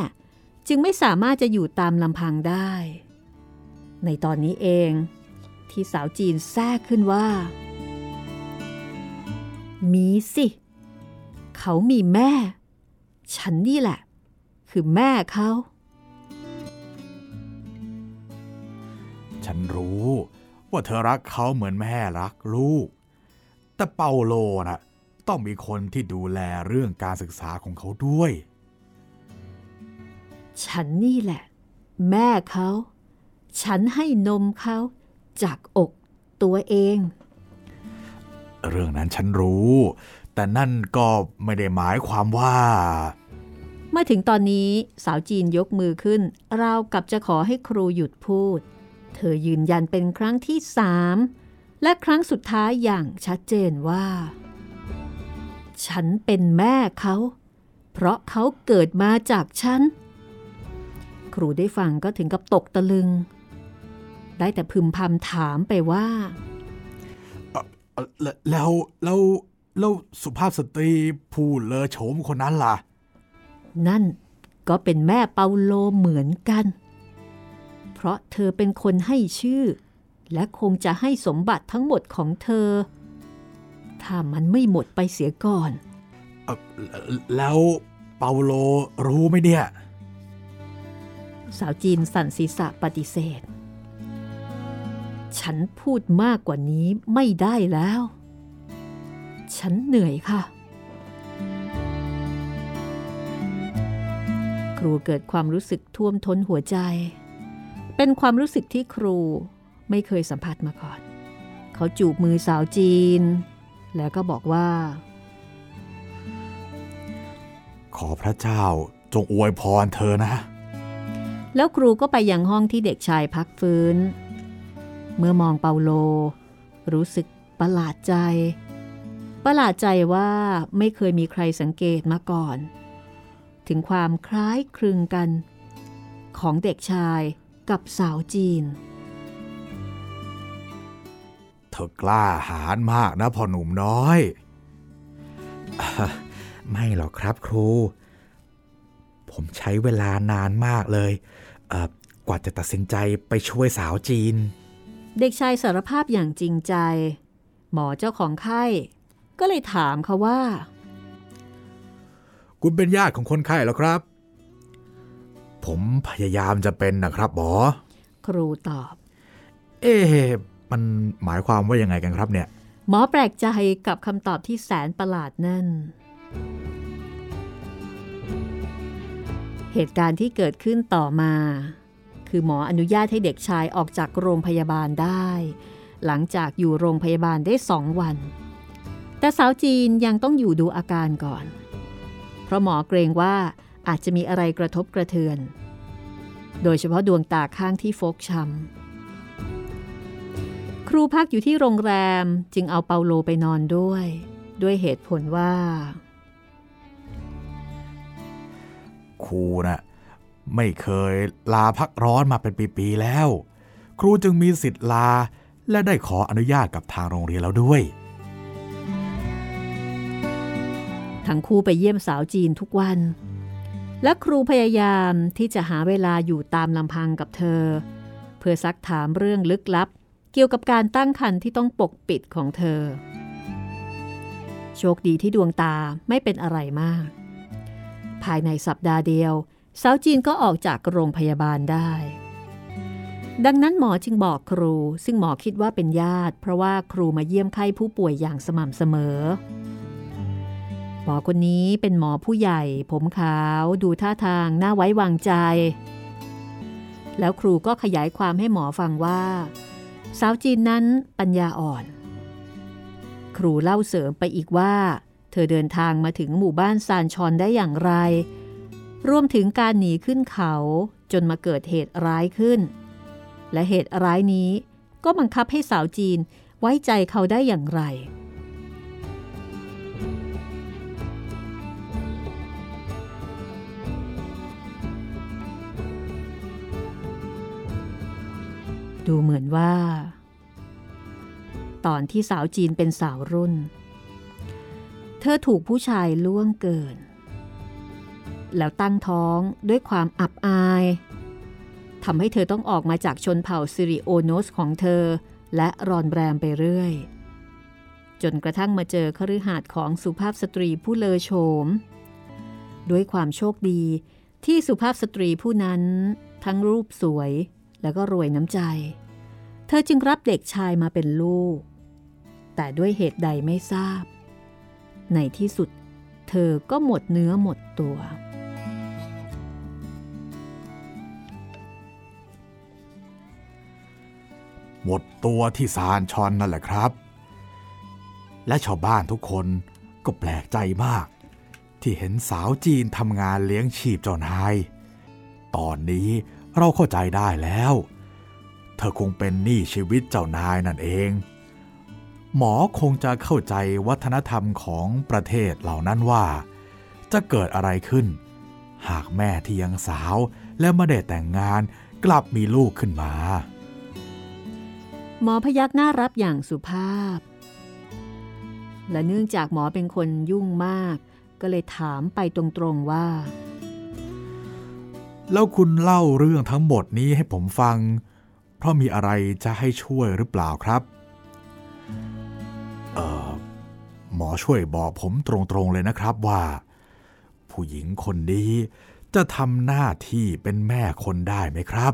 จึงไม่สามารถจะอยู่ตามลำพังได้ ในตอนนี้เอง ที่สาวจีนแทรกขึ้นว่า มีสิ เขามีแม่ ฉันนี่แหละ คือแม่เขา ฉันรู้ว่าเธอรักเขาเหมือนแม่รักลูก แต่เปาโลน่ะ ต้องมีคนที่ดูแลเรื่องการศึกษาของเขาด้วย ฉันนี่แหละ แม่เขา ฉันให้นมเขาจากอกตัวเอง เรื่องนั้นฉันรู้ แต่นั่นก็ไม่ได้หมายความว่า เมื่อถึงตอนนี้สาวจีนยกมือขึ้น ราวกับจะขอให้ครูหยุดพูด เธอยืนยันเป็นครั้งที่สามและครั้งสุดท้ายอย่างชัดเจนว่า ฉันเป็นแม่เขา เพราะเขาเกิดมาจากฉัน ครูได้ฟังก็ถึงกับตกตะลึง ได้แต่พึมพำถามไปว่าเอ่อแล้วแล้วแล้วแล้วสุภาพสตรีผู้เลอโฉมคนนั้นล่ะ นั่นก็เป็นแม่เปาโลเหมือนกัน เพราะเธอเป็นคนให้ชื่อ และคงจะให้สมบัติทั้งหมดของเธอ ถ้ามันไม่หมดไปเสียก่อนเอ่อแล้วเปาโลรู้ไหมเนี่ย สาวจีนสั่นศีรษะปฏิเสธ ฉันพูดมากกว่านี้ไม่ได้แล้ว ฉันเหนื่อยค่ะ ครูเกิดความรู้สึกท่วมท้นหัวใจ เป็นความรู้สึกที่ครูไม่เคยสัมผัสมาก่อน เขาจูบมือสาวจีน แล้วก็บอกว่า ขอพระเจ้าจงอวยพรเธอนะ แล้วครูก็ไปยังห้องที่เด็กชายพักฟื้น เมื่อมองเปาโล รู้สึกประหลาดใจ ประหลาดใจว่าไม่เคยมีใครสังเกตมาก่อน ถึงความคล้ายคลึงกัน ของเด็กชายกับสาวจีน เธอกล้าหาญมากนะพ่อหนุ่มน้อย ไม่หรอกครับครู ผมใช้เวลานานมากเลยเอ่อกว่าจะตัดสินใจไปช่วยสาวจีน เด็กชายสารภาพอย่างจริงใจ หมอเจ้าของไข้ ก็เลยถามเขาว่า คุณเป็นญาติของคนไข้แล้วครับ ผมพยายามจะเป็นนะครับหมอ ครูตอบ เอ๊ะ มันหมายความว่ายังไงกันครับเนี่ย หมอแปลกใจกับคำตอบที่แสนประหลาดนั่น เหตุการณ์ที่เกิดขึ้นต่อมา คือหมออนุญาตให้เด็กชายออกจากโรงพยาบาลได้ หลังจากอยู่โรงพยาบาลได้สองวัน แต่สาวจีนยังต้องอยู่ดูอาการก่อน เพราะหมอเกรงว่าอาจจะมีอะไรกระทบกระเทือน โดยเฉพาะดวงตาข้างที่ฟกช้ำ รูพักอยู่ที่โรงแรมจึงเอาเปาโลไปนอนด้วย ด้วยเหตุผลว่า ครูน่ะไม่เคยลาพักร้อนมาเป็นปีๆแล้ว ครูจึงมีสิทธิ์ลาและได้ขออนุญาตกับทางโรงเรียนแล้วด้วย ทั้งคู่ไปเยี่ยมสาวจีนทุกวัน และครูพยายามที่จะหาเวลาอยู่ตามลำพังกับเธอ เพื่อซักถามเรื่องลึกลับ เกี่ยวกับการตั้งครรภ์ที่ต้องปกปิดของเธอ โชคดีที่ดวงตาไม่เป็นอะไรมาก ภายในสัปดาห์เดียว สาวจีนก็ออกจากโรงพยาบาลได้ ดังนั้นหมอจึงบอกครู ซึ่งหมอคิดว่าเป็นญาติ เพราะว่าครูมาเยี่ยมไข้ผู้ป่วยอย่างสม่ำเสมอ หมอคนนี้เป็นหมอผู้ใหญ่ ผมขาวดูท่าทางน่าไว้วางใจ แล้วครูก็ขยายความให้หมอฟังว่า สาวจีนนั้นปัญญาอ่อน ครูเล่าเสริมไปอีกว่า เธอเดินทางมาถึงหมู่บ้านซานชอนได้อย่างไร รวมถึงการหนีขึ้นเขาจนมาเกิดเหตุร้ายขึ้น และเหตุร้ายนี้ก็บังคับให้สาวจีนไว้ใจเขาได้อย่างไร ดูเหมือนว่า ตอนที่สาวจีนเป็นสาวรุ่น เธอถูกผู้ชายล่วงเกิน แล้วตั้งท้องด้วยความอับอายทำให้เธอต้องออกมาจากชนเผ่าซิริโอโนสของเธอ และรอนแรมไปเรื่อย จนกระทั่งมาเจอคฤหาสน์ของสุภาพสตรีผู้เลอโฉม ด้วยความโชคดีที่สุภาพสตรีผู้นั้นทั้งรูปสวย แล้วก็รวยน้ำใจ เธอจึงรับเด็กชายมาเป็นลูก แต่ด้วยเหตุใดไม่ทราบ ในที่สุดเธอก็หมดเนื้อหมดตัว หมดตัวที่ซานชอนนั่นแหละครับ และชาวบ้านทุกคนก็แปลกใจมาก ที่เห็นสาวจีนทำงานเลี้ยงชีพเจ้านาย ตอนนี้ เราเข้าใจได้แล้ว เธอคงเป็นหนี้ชีวิตเจ้านายนั่นเอง หมอคงจะเข้าใจวัฒนธรรมของประเทศเหล่านั้นว่า จะเกิดอะไรขึ้น หากแม่ที่ยังสาวและไม่ได้แต่งงานกลับมีลูกขึ้นมา หมอพยักหน้ารับอย่างสุภาพ และเนื่องจากหมอเป็นคนยุ่งมาก ก็เลยถามไปตรงๆว่า แล้วคุณเล่าเรื่องทั้งหมดนี้ให้ผมฟัง เพราะมีอะไรจะให้ช่วยหรือเปล่าครับ เออหมอช่วยบอกผมตรงๆเลยนะครับว่า ผู้หญิงคนนี้จะทำหน้าที่เป็นแม่คนได้ไหมครับ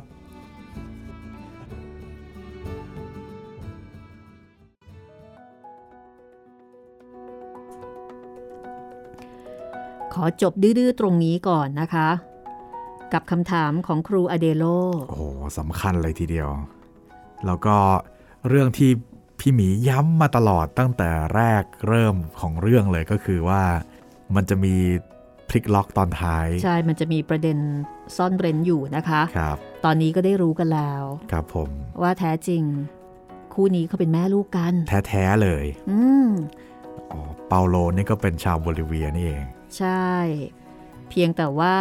ขอจบดื้อๆตรงนี้ก่อนนะคะ กับคำถามของครูอเดโล โอ้โหสำคัญเลยทีเดียว แล้วก็เรื่องที่พี่หมีย้ำมาตลอดตั้งแต่แรกเริ่มของเรื่องเลยก็คือว่ามันจะมีพลิกล็อกตอนท้าย ใช่ มันจะมีประเด็นซ่อนเร้นอยู่นะคะครับตอนนี้ก็ได้รู้กันแล้ว ครับผม ว่าแท้จริง คู่นี้เขาเป็นแม่ลูกกัน แท้ ๆ เลย อืมอ๋อเปาโลนี่ก็เป็นชาวโบลิเวียนี่เอง ใช่ เพียงแต่ว่า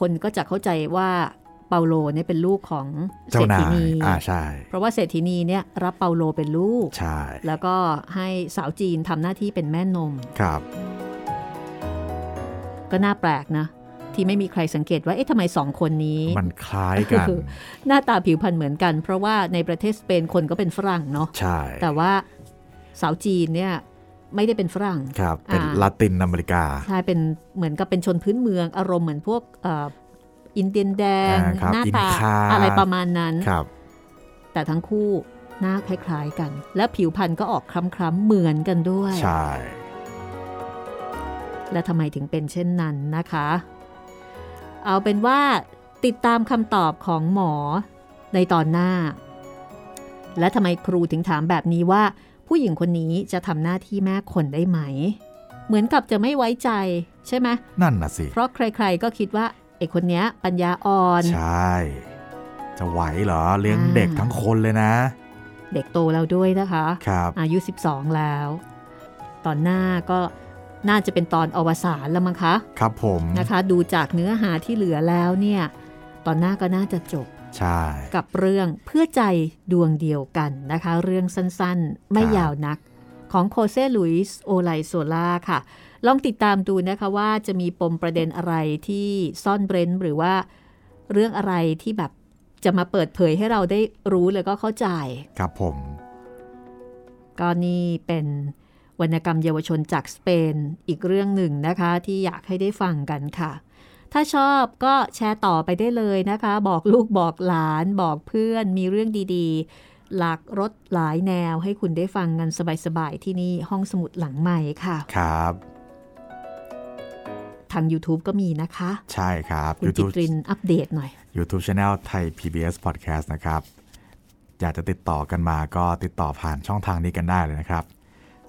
คนก็จะเข้าใจว่าเปาโลเนี่ยเป็นลูกของเศเจ้ารษนาฐียนีอ่าใช่ เพราะว่าเศรษฐีนีเนี่ยรับเปาโลเป็นลูก ใช่ แล้วก็ให้สาวจีนทำหน้าที่เป็นแม่นม ครับ ก็น่าแปลกนะ ที่ไม่มีใครสังเกตว่าเอ๊ะทำไมสองคนนี้ มันคล้ายกัน หน้าตาผิวพรรณเหมือนกัน เพราะว่าในประเทศสเปนคนก็เป็นฝรั่งเนาะ ใช่ แต่ว่าสาวจีนเนี่ย ไม่ได้เป็นฝรั่งครับเป็นอ่าลาตินอเมริกาใช่เป็นเหมือนกับเป็นชนพื้นเมืองอารมณ์เหมือนพวกเอ่ออินเดียนแดงอ่าครับหน้าอินตาคาอะไรประมาณนั้นครับแต่ทั้งคู่หน้าคล้ายๆกัน และผิวพรรณก็ออกคล้ำๆเหมือนกันด้วย ใช่ และทำไมถึงเป็นเช่นนั้นนะคะ เอาเป็นว่าติดตามคำตอบของหมอในตอนหน้า และทำไมครูถึงถามแบบนี้ว่า ผู้หญิงคนนี้จะทำหน้าที่แม่คนได้ไหม เหมือนกับจะไม่ไว้ใจใช่ไหมนั่นน่ะสิ เพราะใครๆก็คิดว่าไอ้คนเนี้ยปัญญาอ่อน ใช่ จะไหวเหรอเลี้ยงอ่าเด็กทั้งคนเลยนะ เด็กโตแล้วด้วยนะคะครับอายุ 12 แล้ว ตอนหน้าก็น่าจะเป็นตอนอวสานแล้วมั้งคะ ครับผมนะคะ ดูจากเนื้อหาที่เหลือแล้วเนี่ย ตอนหน้าก็น่าจะจบ ใช่กับเรื่องเพื่อใจดวงเดียวกันนะคะ เรื่องสั้นๆ ไม่ครับยาวนักของโฮเซ่ ลุยส์โอไลโซล่าค่ะ ลองติดตามดูนะคะว่าจะมีปมประเด็นอะไรที่ซ่อนเร้นหรือว่าเรื่องอะไรที่แบบจะมาเปิดเผยให้เราได้รู้แล้วก็เข้าใจ ครับผมก็นี่เป็นวรรณกรรมเยาวชนจากสเปนอีกเรื่องหนึ่งนะคะ ที่อยากให้ได้ฟังกันค่ะ ถ้าชอบก็แชร์ต่อไปได้เลยนะคะ บอกลูกบอกหลานบอกเพื่อนมีเรื่องดีๆ หลากรถหลายแนวให้คุณได้ฟังกันสบายๆ ที่นี่ห้องสมุดหลังใหม่ค่ะ ครับ ทาง YouTube ก็มีนะคะ ใช่ครับคุณจิตรินอัปเดตหน่อย YouTube Channel ไทย PBS Podcast นะครับ อยากจะติดต่อกันมาก็ติดต่อผ่านช่องทางนี้กันได้เลยนะครับ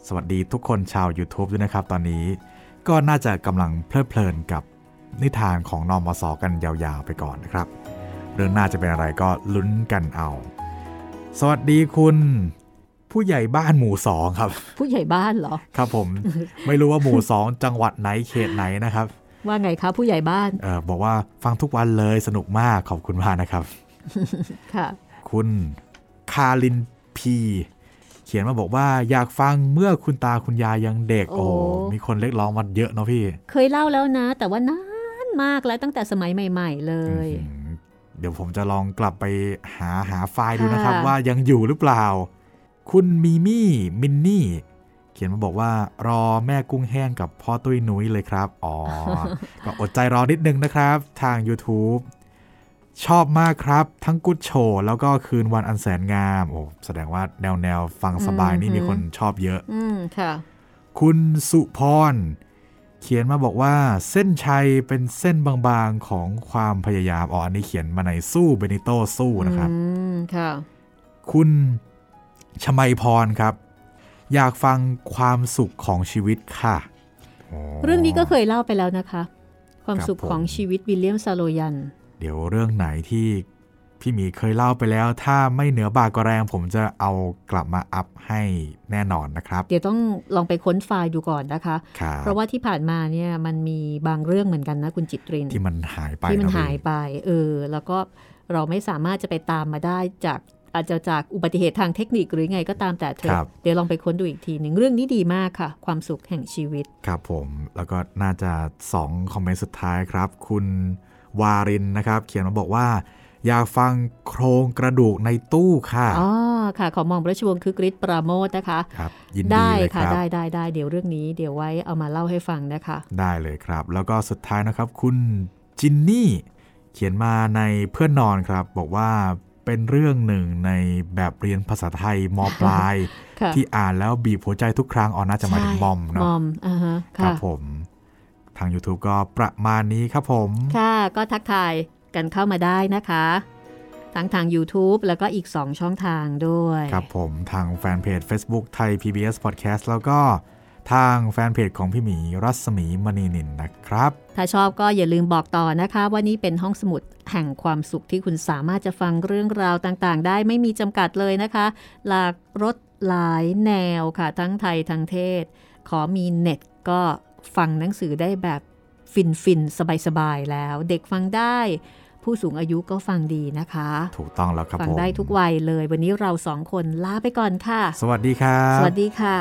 สวัสดีทุกคนชาว YouTube ด้วยนะครับ ตอนนี้ก็น่าจะกำลังเพลิดเพลินกับ นิทานของนอมศกันยาวๆไปก่อนนะครับ เรื่องน่าจะเป็นอะไรก็ลุ้นกันเอา สวัสดีคุณ ผู้ใหญ่บ้านหมู่สองครับ ผู้ใหญ่บ้านเหรอ ครับผม ไม่รู้ว่าหมู่สองจังหวัดไหนเขตไหนนะครับ ว่าไงคะผู้ใหญ่บ้านเออบอกว่าฟังทุกวันเลยสนุกมากขอบคุณมากนะครับ ค่ะ คุณคารินพีเขียนมาบอกว่าอยากฟังเมื่อคุณตาคุณยายยังเด็กโอ้โอ้ มีคนเรียกร้องมาเยอะเนาะพี่ เคยเล่าแล้วนะ แต่ว่านาน มากแล้วตั้งแต่สมัยใหม่ ๆ เลยอืมเดี๋ยวผมจะลองกลับไปหาหาไฟล์ดูนะครับค่ะว่ายังอยู่หรือเปล่า คุณมีมี่มินนี่ เขียนมาบอกว่ารอแม่กุ้งแห้งกับพ่อตุ้ยนุ้ยเลยครับ อ๋อ ก็อดใจรอนิดนึงนะครับ ทาง YouTube ชอบมากครับ ทั้งกุดโชว์แล้วก็คืนวันอันแสนงามโอ้แสดงว่าแนวแนวฟังสบายนี่มีคนชอบเยอะ อืมค่ะ คุณสุพรเขียนมาบอกว่าเส้นชัยเป็นเส้นบางๆของความพยายามอ๋ออันนี้เขียนมาในสู้เบนิโตสู้นะครับอืมค่ะคุณชมัยพรครับ อยากฟังความสุขของชีวิตค่ะอ๋อเรื่องนี้ก็เคยเล่าไปแล้วนะคะ ความครับสุขผมของชีวิตวิลเลียมซาโลยัน เดี๋ยวเรื่องไหนที่ พี่หมีเคยเล่าไปแล้ว ถ้าไม่เหนือบากก็แรง ผมจะเอากลับมาอัพให้แน่นอนนะครับ เดี๋ยวต้องลองไปค้นไฟล์ดูก่อนนะคะครับเพราะว่าที่ผ่านมาเนี่ยมันมีบางเรื่องเหมือนกันนะคุณจิตรินที่มันหายไปที่มันเอะพี่หายไป เออ แล้วก็เราไม่สามารถจะไปตามมาได้จากอาจจะจากอุบัติเหตุทางเทคนิคหรือไงก็ตามแต่เธคอรับเดี๋ยวลองไปค้นดูอีกทีหนึ่งเรื่องนี้ดีมากค่ะ ความสุขแห่งชีวิต ครับผม แล้วก็น่าจะ 2 คอมเมนต์สุดท้ายครับ คุณวารินนะครับ เขียนมาบอกว่า อยากฟังโครงกระดูกในตู้ค่ะอ๋อค่ะ ขอมองพระชวงคือกริชปราโมทนะคะครับยินดีได้เลยคค่ะรับได้ได้ได้เดี๋ยวเรื่องนี้เดี๋ยวไว้เอามาเล่าให้ฟังนะคะ ได้เลยครับ แล้วก็สุดท้ายนะครับ คุณจินนี่ เขียนมาในเพื่อนนอนครับ บอกว่าเป็นเรื่องหนึ่งในแบบเรียนภาษาไทยมปลายค่ะที่อ่านแล้วบีบหัวใจทุกครั้งอ๋อน่าจะหมายถึงมอมมเนาะอมอ่าฮะครัค่ะบผม ทาง YouTube ก็ประมาณนี้ครับผม ค่ะ ก็ทักทาย กันเข้ามาได้นะคะทั้งทาง YouTube แล้วก็อีก 2 ช่องทางด้วย ครับผมทางแฟนเพจ Facebook ไทย PBS Podcast แล้วก็ทางแฟนเพจของพี่หมีรัศมีมณีนินนะครับ ถ้าชอบก็อย่าลืมบอกต่อนะคะ ว่านี่เป็นห้องสมุดแห่งความสุขที่คุณสามารถจะฟังเรื่องราวต่างๆ ได้ไม่มีจำกัดเลยนะคะ หลากรถหลายแนวค่ะ ทั้งไทยทั้งเทศ ขอมีเน็ตก็ฟังหนังสือได้แบบฟินฟินๆสบายๆแล้ว เด็กฟังได้ ผู้สูงอายุก็ฟังดีนะคะ ถูกต้องแล้วครับฟังผมได้ทุกวัยเลย วันนี้เราสองคนลาไปก่อนค่ะ สวัสดีครับสวัสดีค่ะ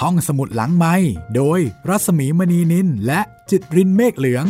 ห้องสมุดหลังไม้โดยรัศมีมณีนินและจิตรินเมฆเหลือง